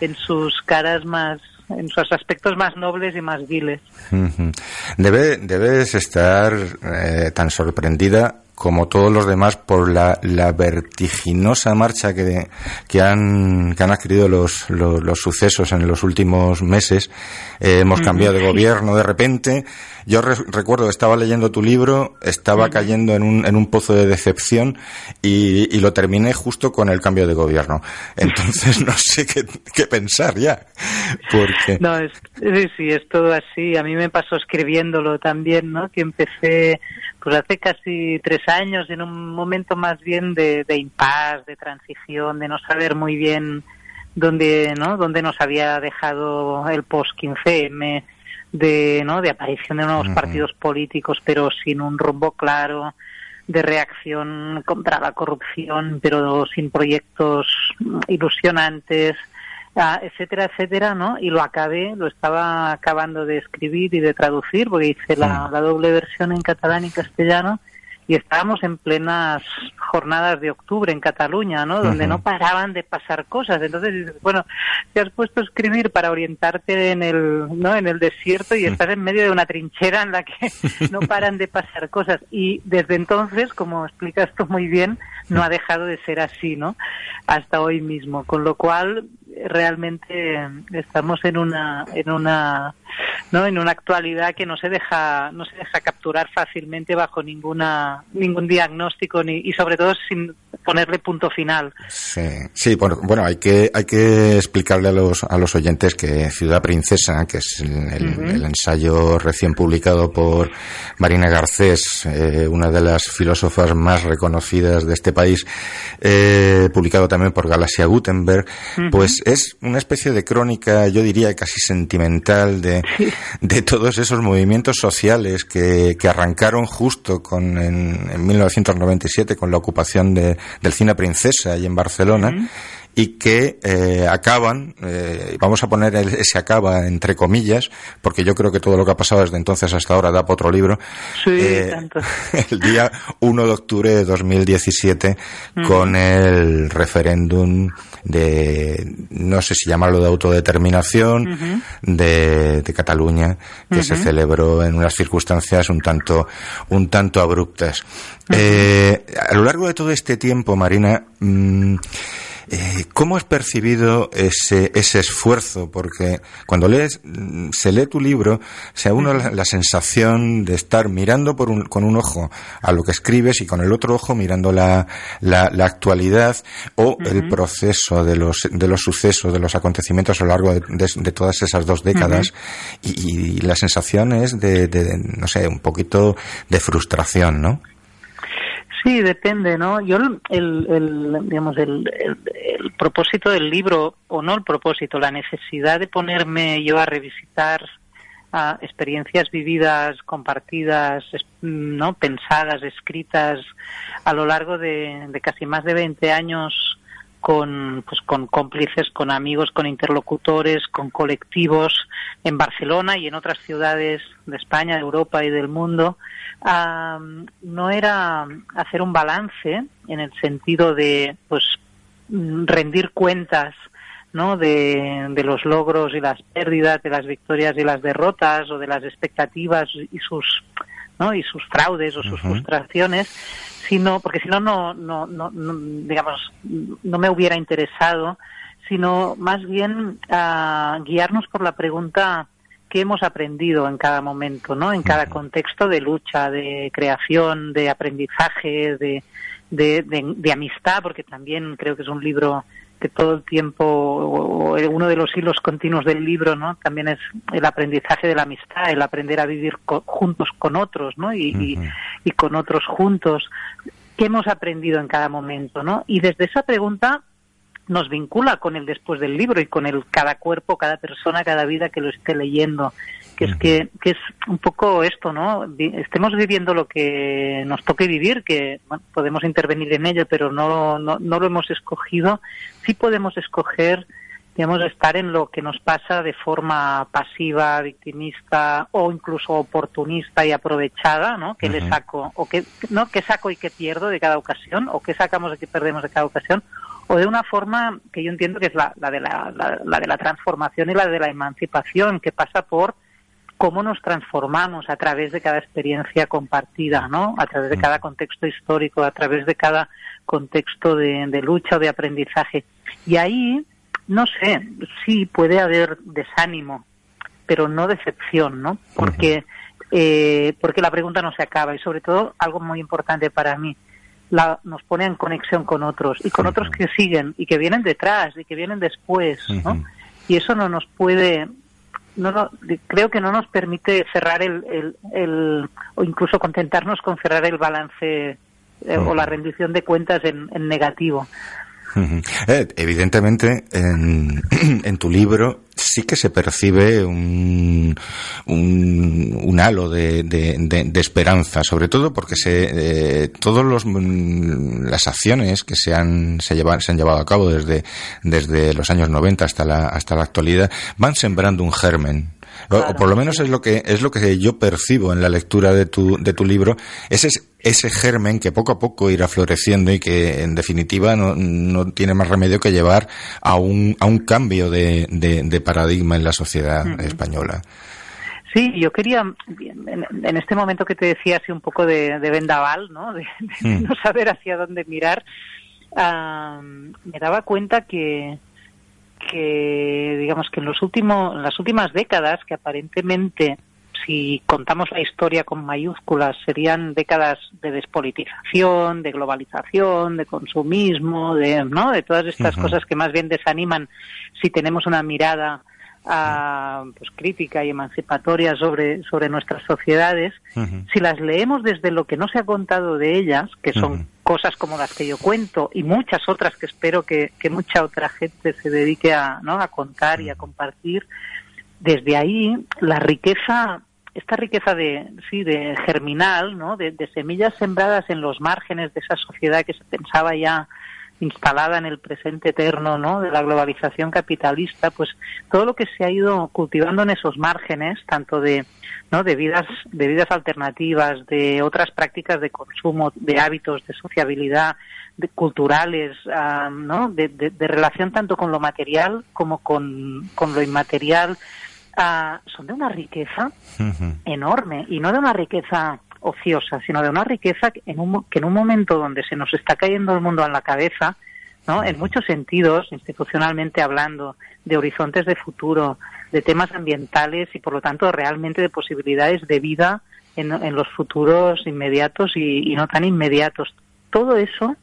en sus caras más, en sus aspectos más nobles y más viles. Debe, debes estar eh, tan sorprendida como todos los demás, por la, la vertiginosa marcha que, que, han, que han adquirido los, los, sucesos en los últimos meses. Eh, hemos cambiado de gobierno de repente. Yo recuerdo, estaba leyendo tu libro, estaba cayendo en un, en un pozo de decepción y, y, lo terminé justo con el cambio de gobierno. Entonces no sé qué, qué pensar ya. Porque... No, es, sí, es todo así. A mí me pasó escribiéndolo también, ¿no? Que empecé pues hace casi tres años en un momento más bien de, de impas, de transición, de no saber muy bien dónde, ¿no? Dónde nos había dejado el post 15M, de, ¿no? De aparición de nuevos partidos políticos, pero sin un rumbo claro, de reacción contra la corrupción, pero sin proyectos ilusionantes, Ah, etcétera, etcétera, ¿no? Y lo acabé, lo estaba acabando de escribir y de traducir, porque hice la, la doble versión en catalán y castellano, y estábamos en plenas jornadas de octubre en Cataluña, ¿no? Donde no paraban de pasar cosas. Entonces, bueno, te has puesto a escribir para orientarte en el, ¿no? En el desierto y estás en medio de una trinchera en la que no paran de pasar cosas. Y desde entonces, como explicas tú muy bien, no ha dejado de ser así, ¿no? Hasta hoy mismo. Con lo cual, realmente estamos en una, en una, ¿no? En una actualidad que no se deja, no se deja capturar fácilmente bajo ninguna, ningún diagnóstico ni, y sobre todo sin ponerle punto final. Sí, sí bueno, bueno, hay que, hay que explicarle a los, a los oyentes que Ciudad Princesa, que es el, ensayo recién publicado por Marina Garcés, eh, una de las filósofas más reconocidas de este país, eh, publicado también por Galaxia Gutenberg, pues es una especie de crónica, yo diría casi sentimental, de, de todos esos movimientos sociales que, que arrancaron justo con, en, en 1997 con la ocupación de, del cine Princesa y en Barcelona y que eh, acaban, eh, vamos a poner ese acaba entre comillas, porque yo creo que todo lo que ha pasado desde entonces hasta ahora da para otro libro, eh, el día 1 de octubre de 2017 con el referéndum de, no sé si llamarlo de autodeterminación, de, de, Cataluña, que se celebró en unas circunstancias un tanto, un tanto abruptas. a lo largo de todo este tiempo, Marina, mmm, eh, ¿Cómo has percibido ese, ese esfuerzo? Porque cuando lees, se lee tu libro, se da uno la, sensación de estar mirando por un, con un ojo a lo que escribes y con el otro ojo mirando la, la, la actualidad o el proceso de los, de los sucesos, de los acontecimientos a lo largo de, de, todas esas dos décadas y, y, la sensación es de, de, no sé, un poquito de frustración, ¿no? Sí, depende, ¿no? Yo el, el digamos el, el, propósito del libro o no el propósito, la necesidad de ponerme yo a revisitar experiencias vividas, compartidas, no pensadas, escritas a lo largo de, de casi más de 20 años con, pues, con cómplices, con amigos, con interlocutores, con colectivos en Barcelona y en otras ciudades de España, de Europa y del mundo, no era hacer un balance en el sentido de pues rendir cuentas ¿no? De, de, los logros y las pérdidas, de las victorias y las derrotas, o de las expectativas y sus, ¿no? y sus fraudes o sus frustraciones, sino, porque si no, no, no, no, digamos, no me hubiera interesado, sino más bien a guiarnos por la pregunta qué hemos aprendido en cada momento, ¿no? En cada contexto de lucha, de creación, de aprendizaje, de, de, de, amistad, porque también creo que es un libro que todo el tiempo, uno de los hilos continuos del libro, ¿no? También es el aprendizaje de la amistad, el aprender a vivir juntos con otros, ¿no? Y, y, con otros juntos. ¿Qué hemos aprendido en cada momento, no? Y desde esa pregunta nos vincula con el después del libro y con el cada cuerpo, cada persona, cada vida que lo esté leyendo. Que es que, que es un poco esto, ¿no? Estemos viviendo lo que nos toque vivir, que podemos intervenir en ello, pero no, no, no lo hemos escogido. Sí podemos escoger digamos, estar en lo que nos pasa de forma pasiva, victimista o incluso oportunista y aprovechada, ¿no? Que le saco, o que, ¿no? Que saco y que pierdo de cada ocasión, o que sacamos y que perdemos de cada ocasión, o de una forma que yo entiendo que es la, la de la, la, de la transformación y la de la emancipación, que pasa por cómo nos transformamos a través de cada experiencia compartida, ¿no? A través de cada contexto histórico, a través de cada contexto de, de lucha o de aprendizaje. Y ahí, no sé, sí puede haber desánimo, pero no decepción, ¿no? Porque, eh, porque la pregunta no se acaba y sobre todo algo muy importante para mí, la, nos pone en conexión con otros y con otros que siguen y que vienen detrás y que vienen después, ¿no? Y eso no nos puede, no, no, creo que no nos permite cerrar el, el, el o incluso contentarnos con cerrar el balance eh, o la rendición de cuentas en, en negativo. Eh, evidentemente, en, tu libro sí que se percibe un, un, halo de, esperanza, sobre todo porque se, eh, todos los las acciones que se han se han llevado a cabo desde desde los años 90 hasta la hasta la actualidad van sembrando un germen Claro. O por lo menos es lo que es lo que yo percibo en la lectura de tu de tu libro, ese ese germen que poco a poco irá floreciendo y que en definitiva no, no tiene más remedio que llevar a un a un cambio de, de, de paradigma en la sociedad uh -huh. española. Sí, yo quería, en, este momento que te decía así un poco de, de vendaval, ¿no? De, de mm. no saber hacia dónde mirar, uh, me daba cuenta que, que digamos que en los últimos en las últimas décadas que aparentemente si contamos la historia con mayúsculas serían décadas de despolitización, de globalización, de consumismo, de no de todas estas uh -huh. cosas que más bien desaniman si tenemos una mirada uh, pues crítica y emancipatoria sobre sobre nuestras sociedades. Uh -huh. Si las leemos desde lo que no se ha contado de ellas, que son uh -huh cosas como las que yo cuento y muchas otras que espero que, que mucha otra gente se dedique a, ¿no? a contar y a compartir, desde ahí la riqueza, esta riqueza de, sí, de germinal, ¿no? de, de semillas sembradas en los márgenes de esa sociedad que se pensaba ya instalada en el presente eterno ¿no? de la globalización capitalista, pues todo lo que se ha ido cultivando en esos márgenes, tanto de, ¿no? de vidas, de vidas alternativas, de otras prácticas de consumo, de hábitos, de sociabilidad, de culturales, uh, ¿no? De, de, de, relación tanto con lo material como con, con lo inmaterial, uh, son de una riqueza uh -huh. enorme y no de una riqueza ociosa, sino de una riqueza que en un, que en un momento donde se nos está cayendo el mundo en la cabeza, ¿no? En muchos sentidos, institucionalmente hablando, de horizontes de futuro, de temas ambientales y por lo tanto realmente de posibilidades de vida en, en los futuros inmediatos y, y, no tan inmediatos. Todo eso,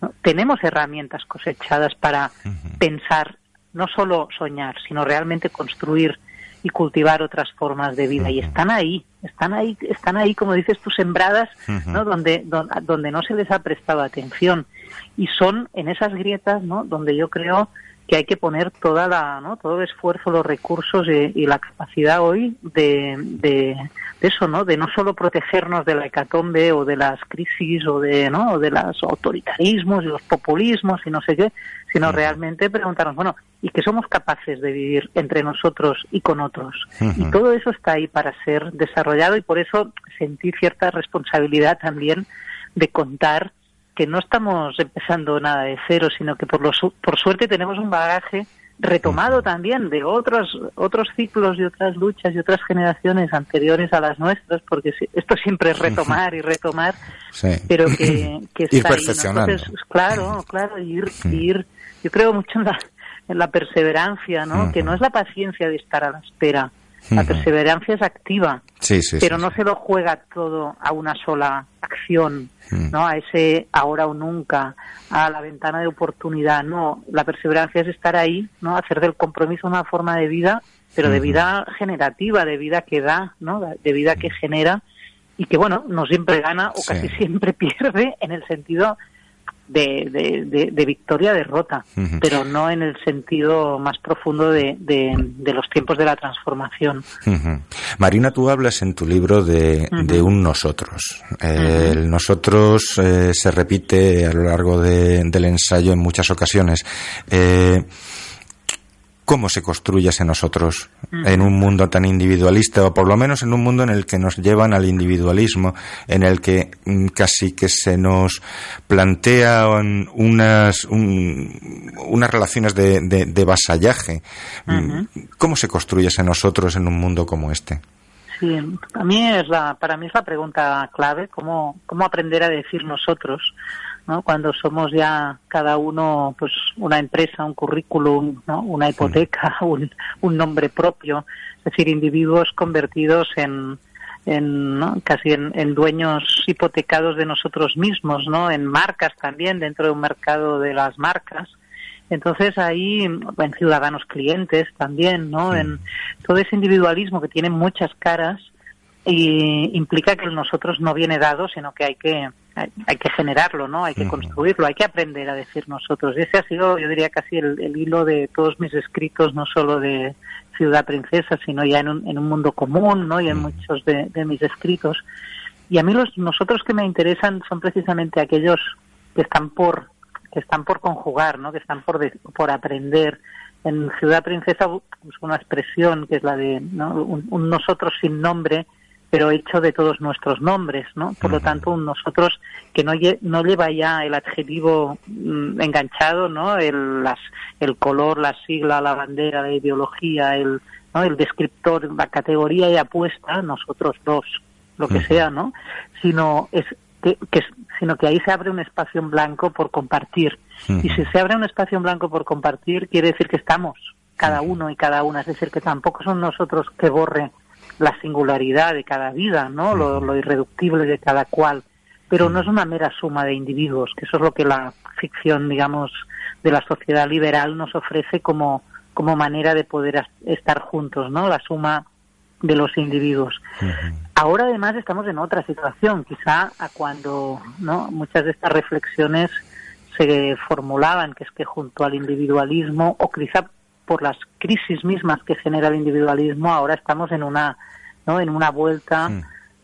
¿no? tenemos herramientas cosechadas para uh -huh. pensar, no solo soñar, sino realmente construir y cultivar otras formas de vida. Uh -huh. Y están ahí, están ahí, están ahí, como dices tú, sembradas, uh -huh. ¿no? Donde, donde, donde no se les ha prestado atención. Y son en esas grietas, ¿no? Donde yo creo que hay que poner toda la, ¿no? todo el esfuerzo, los recursos y, y la capacidad hoy de, de, de, eso, ¿no? De no solo protegernos de la hecatombe o de las crisis o de, ¿no? O de los autoritarismos y los populismos y no sé qué, sino realmente preguntarnos, bueno, ¿y qué somos capaces de vivir entre nosotros y con otros? Uh -huh. Y todo eso está ahí para ser desarrollado y por eso sentí cierta responsabilidad también de contar que no estamos empezando nada de cero, sino que por, los, por suerte tenemos un bagaje retomado también de otros otros ciclos y otras luchas y otras generaciones anteriores a las nuestras, porque esto siempre es retomar y retomar, sí. pero que, que está ir perfeccionando. Ahí, ¿no? Entonces, claro, claro, ir, ir, yo creo mucho en la, en la perseverancia, ¿no? Uh -huh. Que no es la paciencia de estar a la espera, la perseverancia es activa, sí, sí, pero sí, no se lo juega todo a una sola acción, ¿no? A ese ahora o nunca, a la ventana de oportunidad. No, la perseverancia es estar ahí, ¿no? Hacer del compromiso una forma de vida, pero de vida generativa, de vida que da, ¿no? De vida que genera y que, bueno, no siempre gana o casi siempre pierde en el sentido de, de, de, de victoria-derrota, uh -huh. pero no en el sentido más profundo de, de los tiempos de la transformación. Uh -huh. Marina, tú hablas en tu libro de, uh -huh. un nosotros. El nosotros eh, se repite a lo largo del ensayo en muchas ocasiones. Eh, cómo se construye ese nosotros en un mundo tan individualista o por lo menos en un mundo en el que nos llevan al individualismo, en el que mm, casi que se nos plantean unas un, unas relaciones de, de, de vasallaje. Uh -huh. ¿Cómo se construye ese nosotros en un mundo como este? sí. A mí es la, para mí es la pregunta clave, cómo, cómo aprender a decir nosotros, ¿no? Cuando somos ya cada uno, pues, una empresa, un currículum, ¿no? Una hipoteca, un, un nombre propio, es decir, individuos convertidos en, en ¿no? casi en, en dueños hipotecados de nosotros mismos, ¿no? En marcas también, dentro de un mercado de las marcas. Entonces ahí, en ciudadanos clientes también, ¿no? En todo ese individualismo que tiene muchas caras y implica que el nosotros no viene dado, sino que hay que hay, hay que generarlo, ¿no? Hay que construirlo, hay que aprender a decir nosotros. Y ese ha sido, yo diría, casi el, el hilo de todos mis escritos, no solo de Ciudad Princesa, sino ya en un, en un mundo común, ¿no? Y en muchos de, de mis escritos. Y a mí los nosotros que me interesan son precisamente aquellos que están por que están por conjugar, ¿no? Que están por de- por aprender. En Ciudad Princesa pues, una expresión que es la de ¿no? un, un nosotros sin nombre, pero hecho de todos nuestros nombres, ¿no? Por lo tanto, nosotros que no, lle- no lleva ya el adjetivo mm, enganchado, ¿no? El, las, el color, la sigla, la bandera, la ideología, el, ¿no? el descriptor, la categoría ya puesta, nosotros dos, lo que sea, ¿no? Sino es que, que, sino que ahí se abre un espacio en blanco por compartir. Y si se abre un espacio en blanco por compartir, quiere decir que estamos, cada uno y cada una. Es decir, que tampoco son nosotros que borre la singularidad de cada vida, ¿no? Lo, lo irreductible de cada cual. Pero no es una mera suma de individuos, que eso es lo que la ficción, digamos, de la sociedad liberal nos ofrece como, como manera de poder estar juntos, ¿no? La suma de los individuos. Ahora además estamos en otra situación, quizá a cuando no muchas de estas reflexiones se formulaban, que es que junto al individualismo o quizá por las crisis mismas que genera el individualismo, ahora estamos en una no en una vuelta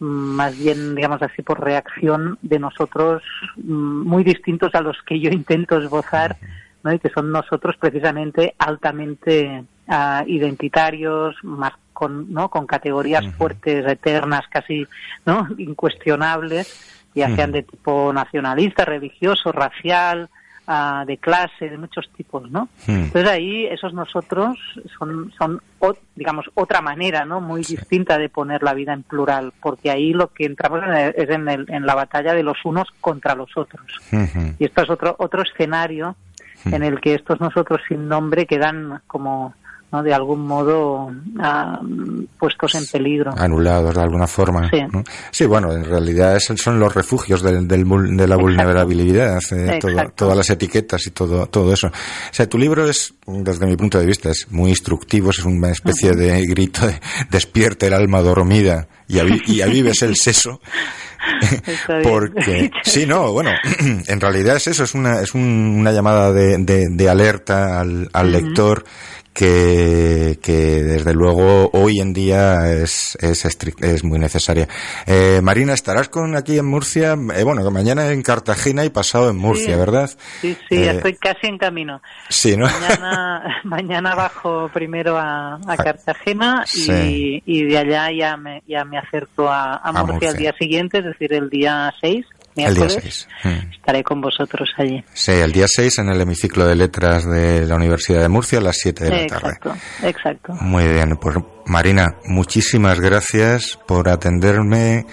Mm. mm, más bien digamos así por reacción de nosotros mm, muy distintos a los que yo intento esbozar ¿no? y que son nosotros precisamente altamente ah, identitarios, más con, ¿no? con categorías fuertes, eternas, casi ¿no? incuestionables, ya sean de tipo nacionalista, religioso, racial, ah, de clase, de muchos tipos, ¿no? Mm. Entonces ahí esos nosotros son, son o- digamos, otra manera, ¿no? Muy distinta de poner la vida en plural, porque ahí lo que entramos en el- es en, el- en la batalla de los unos contra los otros. Y esto es otro, otro escenario en el que estos nosotros sin nombre quedan como, ¿no? De algún modo ah, puestos en peligro. anulados de alguna forma. Sí. ¿no? Sí, bueno, en realidad es- son los refugios del, del de la vulnerabilidad, eh, todo- todas las etiquetas y todo, todo eso. O sea, tu libro es, desde mi punto de vista, es muy instructivo, es una especie de grito de despierte el alma dormida y, avi- y avives el seso. Porque, sí, no, bueno, en realidad es eso, es una, es un- una llamada de, de- de alerta al, al lector que, que desde luego hoy en día es, es, es muy necesaria. Eh, Marina, estarás con aquí en Murcia, eh, bueno, mañana en Cartagena y pasado en Murcia, Sí. ¿verdad? Sí, sí, Eh, estoy casi en camino. Sí, ¿no? Mañana, mañana bajo primero a, a Cartagena y, Sí. y de allá ya me, ya me acerco a, a Murcia, Murcia. el día siguiente, es decir, el día 6, El día miércoles. 6. Mm. Estaré con vosotros allí. Sí, el día 6 en el hemiciclo de letras de la Universidad de Murcia a las 7 de la tarde. Exacto, exacto. Muy bien, pues Marina, muchísimas gracias por atenderme.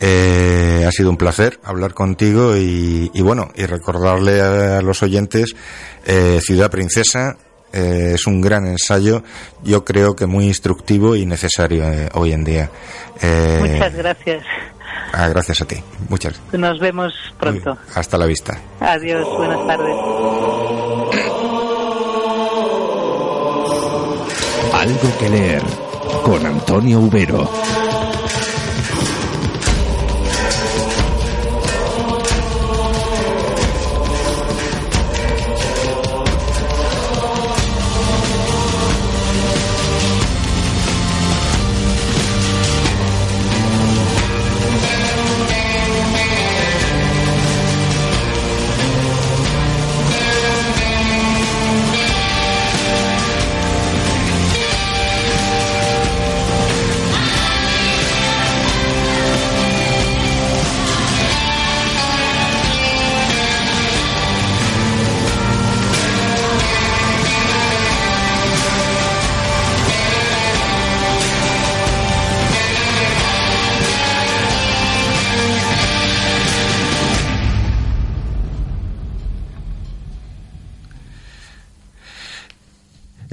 Eh, ha sido un placer hablar contigo y, y bueno, y recordarle a, los oyentes, eh, Ciudad Princesa eh, es un gran ensayo, yo creo que muy instructivo y necesario eh, hoy en día. Eh, Muchas gracias. Ah, gracias a ti. Muchas. Nos vemos pronto. Hasta la vista. Adiós, buenas tardes. Algo que leer con Antonio Ubero.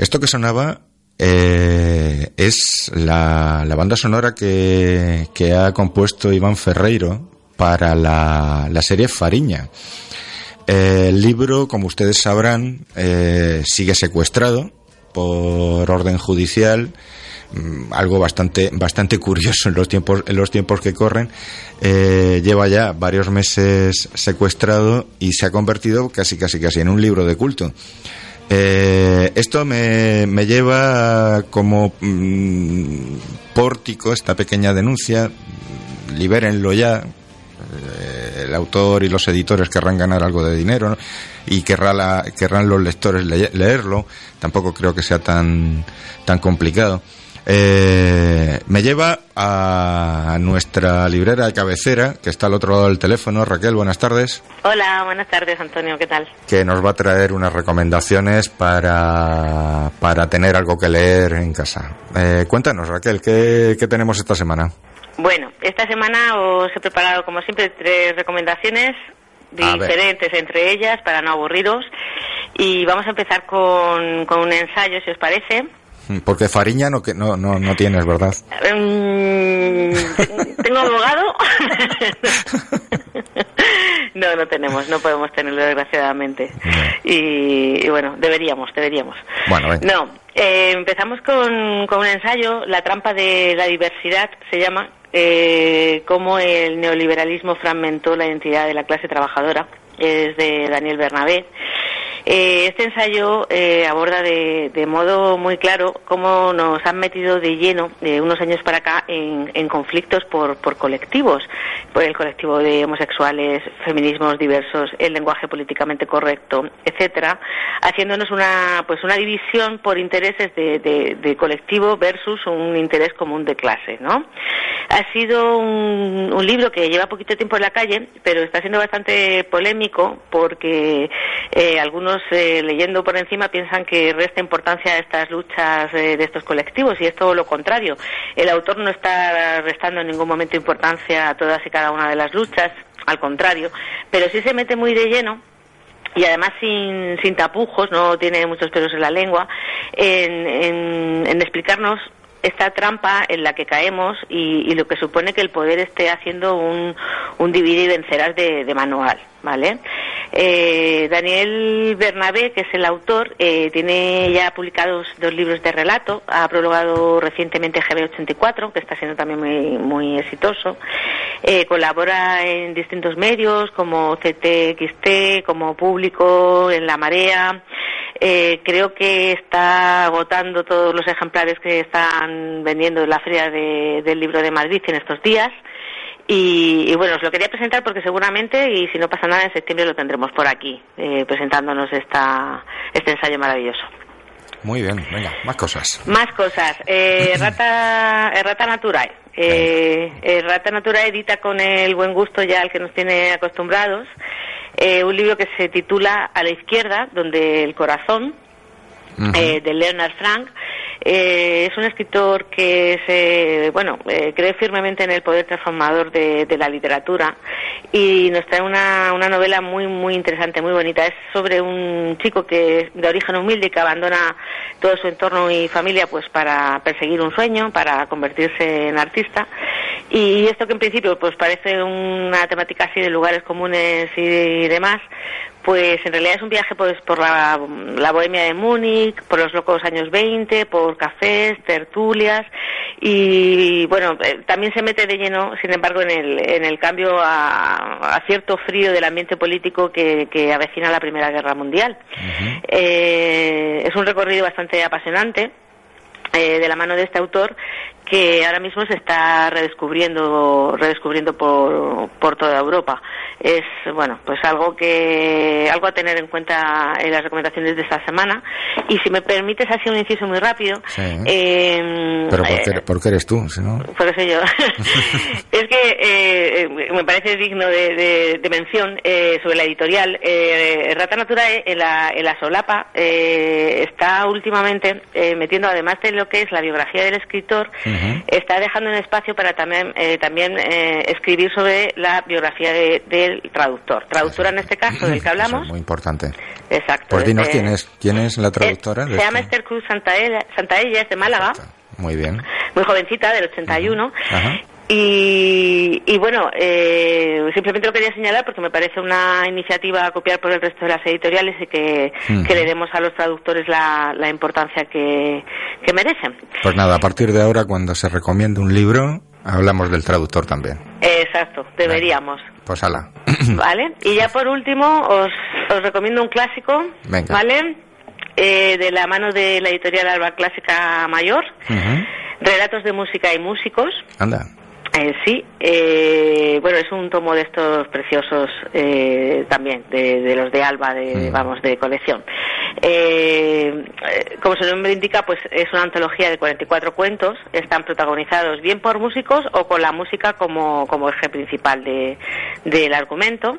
Esto que sonaba eh, es la, la, banda sonora que, que, ha compuesto Iván Ferreiro para la, la serie Fariña. El libro, como ustedes sabrán, eh, sigue secuestrado por orden judicial mm, algo bastante bastante curioso en los tiempos en los tiempos que corren eh, lleva ya varios meses secuestrado y se ha convertido casi casi casi en un libro de culto eh, esto me, me, lleva como mm, pórtico esta pequeña denuncia libérenlo ya eh, el autor y los editores querrán ganar algo de dinero y querrán los lectores leerlo. Tampoco creo que sea tan, tan complicado. Eh, me lleva a nuestra librera de cabecera, que está al otro lado del teléfono. Raquel, buenas tardes. Hola, buenas tardes, Antonio, ¿qué tal? Que nos va a traer unas recomendaciones para, para tener algo que leer en casa. Eh, cuéntanos, Raquel, ¿qué, ¿qué tenemos esta semana? Bueno, esta semana os he preparado, como siempre, tres recomendaciones diferentes entre ellas para no aburriros. Y vamos a empezar con, con un ensayo, si os parece. Porque Fariña no, que no, no, no tienes, ¿verdad? Mm, ¿Tengo abogado? no, no tenemos, no podemos tenerlo desgraciadamente. Y, y, bueno, deberíamos, deberíamos. Bueno, venga. No, eh, empezamos con, con un ensayo, La trampa de la diversidad se llama, eh, cómo el neoliberalismo fragmentó la identidad de la clase trabajadora. Es de Daniel Bernabé. Eh, este ensayo eh, aborda de, de, modo muy claro cómo nos han metido de lleno de unos años para acá en, conflictos por, colectivos, por el colectivo de homosexuales, feminismos diversos, el lenguaje políticamente correcto, etcétera, haciéndonos una pues una división por intereses de colectivo versus un interés común de clase, ¿no? Ha sido un, un libro que lleva poquito tiempo en la calle, pero está siendo bastante polémico porque eh, algunos eh, leyendo por encima piensan que resta importancia a estas luchas eh, de estos colectivos y es todo lo contrario. El autor no está restando en ningún momento importancia a todas y cada una de las luchas, al contrario, pero sí se mete muy de lleno y además sin, sin tapujos, no tiene muchos pelos en la lengua, en, explicarnos esta trampa en la que caemos y, lo que supone que el poder esté haciendo un, un dividir y vencerás de manual, ¿vale? Eh, Daniel Bernabé, que es el autor, eh, tiene ya publicados dos libros de relato, ha prologado recientemente GB84, que está siendo también muy, muy exitoso, eh, colabora en distintos medios como CTXT, como Público, en La Marea, eh, creo que está agotando todos los ejemplares que están vendiendo en la Feria de, del Libro de Madrid en estos días. Y, y, bueno, os lo quería presentar porque seguramente, y si no pasa nada, en septiembre lo tendremos por aquí, eh, presentándonos esta, este ensayo maravilloso. Muy bien, venga, más cosas. Más cosas. Eh, Rata, Rata Naturae. Eh, Rata Naturae edita con el buen gusto ya al que nos tiene acostumbrados eh, un libro que se titula A la izquierda, donde el corazón, eh, de Leonard Frank. Eh, es un escritor que se, bueno, eh, cree firmemente en el poder transformador de, de, la literatura y nos trae una, una novela muy, muy interesante, muy bonita. Es sobre un chico que de origen humilde que abandona todo su entorno y familia pues para perseguir un sueño, para convertirse en artista. Y esto que en principio pues parece una temática así de lugares comunes y demás, pues en realidad es un viaje pues, por la, la, bohemia de Múnich, por los locos años 20, por cafés, tertulias y bueno, eh, también se mete de lleno, sin embargo, en el, en el cambio a, a cierto frío del ambiente político que, que avecina la Primera Guerra Mundial. Uh -huh. eh, es un recorrido bastante apasionante. Eh, de la mano de este autor que ahora mismo se está redescubriendo redescubriendo por, por toda Europa. Es bueno pues algo que algo a tener en cuenta en las recomendaciones de esta semana. Y si me permites así un inciso muy rápido sí. eh, pero por qué, por qué, eres tú si no por eso yo. Es que eh, me parece digno de, de, de mención eh, sobre la editorial Rata Naturae en la, en la solapa está últimamente metiendo además de lo que es la biografía del escritor uh -huh está dejando un espacio para también, eh, también eh, escribir sobre la biografía de- del traductor. Traductora en este caso, del que hablamos. Muy importante. Exacto. Pues dinos eh, quién es, quién es la traductora. eh, de se llama esto? Esther Cruz Santaella, Santaella, es de Málaga, Muy bien. muy jovencita, del 81. Ajá. Y, y bueno, eh, simplemente lo quería señalar porque me parece una iniciativa a copiar por el resto de las editoriales y que, le demos a los traductores la, la importancia que, que merecen. Pues nada, a partir de ahora, cuando se recomiende un libro, hablamos del traductor también. Exacto, deberíamos. Pues ala. ¿Vale? Y ya por último, os, os recomiendo un clásico, Venga. ¿vale? Eh, de la mano de la editorial Alba Clásica Mayor. Relatos de Música y Músicos. Anda. Eh, sí, eh, bueno, es un tomo de estos preciosos eh, también, de, de los de Alba, de, Mm. vamos, de colección. Eh, como su nombre indica, pues es una antología de 44 cuentos, están protagonizados bien por músicos o con la música como, como eje principal de, del argumento.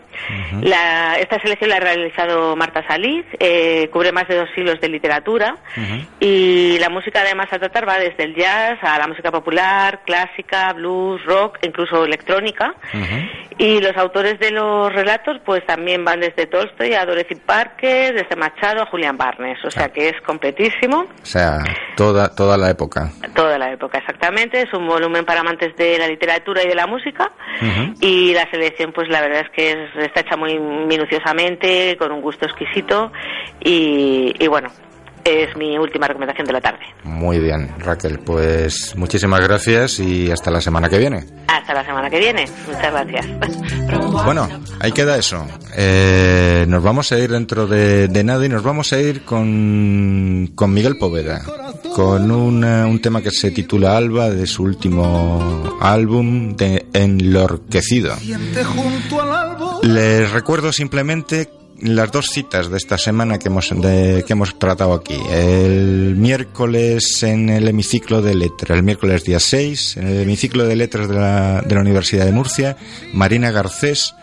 La- esta selección la ha realizado Marta Saliz, eh, cubre más de dos siglos de literatura. Y la música además a tratar va desde el jazz a la música popular, clásica, blues, rock, incluso electrónica. Y los autores de los relatos pues también van desde Tolstoy a Dorothy Parker, desde Machado a Barnes, o sea que es completísimo. O sea, toda, toda la época. Toda la época, exactamente. Es un volumen para amantes de la literatura y de la música. Y la selección, pues la verdad es que es- está hecha muy minuciosamente, con un gusto exquisito. Y, y bueno, es mi última recomendación de la tarde. Muy bien, Raquel. Pues muchísimas gracias y hasta la semana que viene. Hasta la semana que viene. Muchas gracias. Bueno, ahí queda eso. Eh, nos vamos a ir dentro de, de nada y nos vamos a ir con, con Miguel Poveda, con una- un tema que se titula Alba de su último álbum de Enlorquecido. Les recuerdo simplemente las dos citas de esta semana que hemos, de- que hemos tratado aquí. El miércoles en el hemiciclo de letras, el miércoles día 6, en el hemiciclo de letras de la, de la Universidad de Murcia, Marina Garcés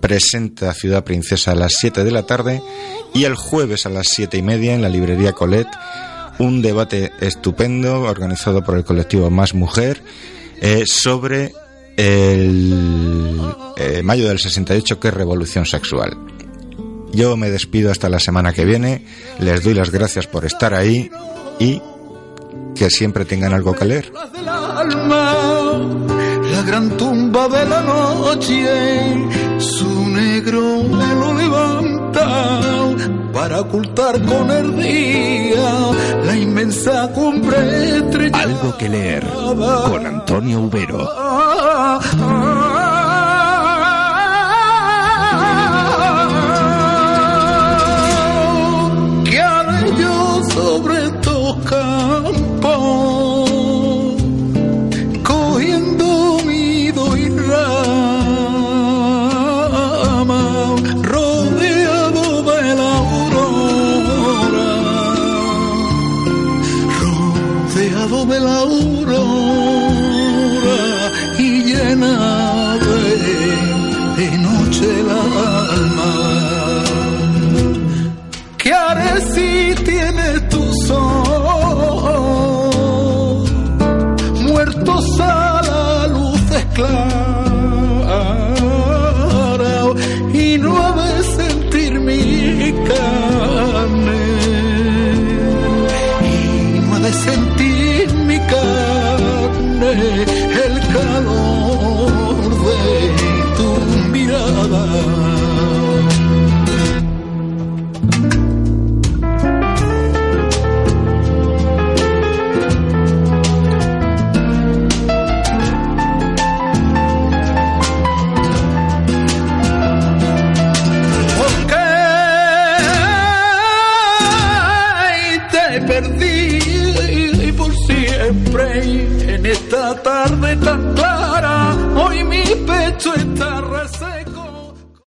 presenta Ciudad Princesa a las 7 de la tarde y el jueves a las 7 y media en la librería Colet un debate estupendo organizado por el colectivo Más Mujer eh, sobre el eh, mayo del 68 que es revolución sexual. Yo me despido hasta la semana que viene, les doy las gracias por estar ahí y que siempre tengan algo que leer. del alma, la gran tumba de la noche, su negro velo levanta para ocultar con el día la inmensa cumbre estrellada. Algo que leer con Antonio Ubero.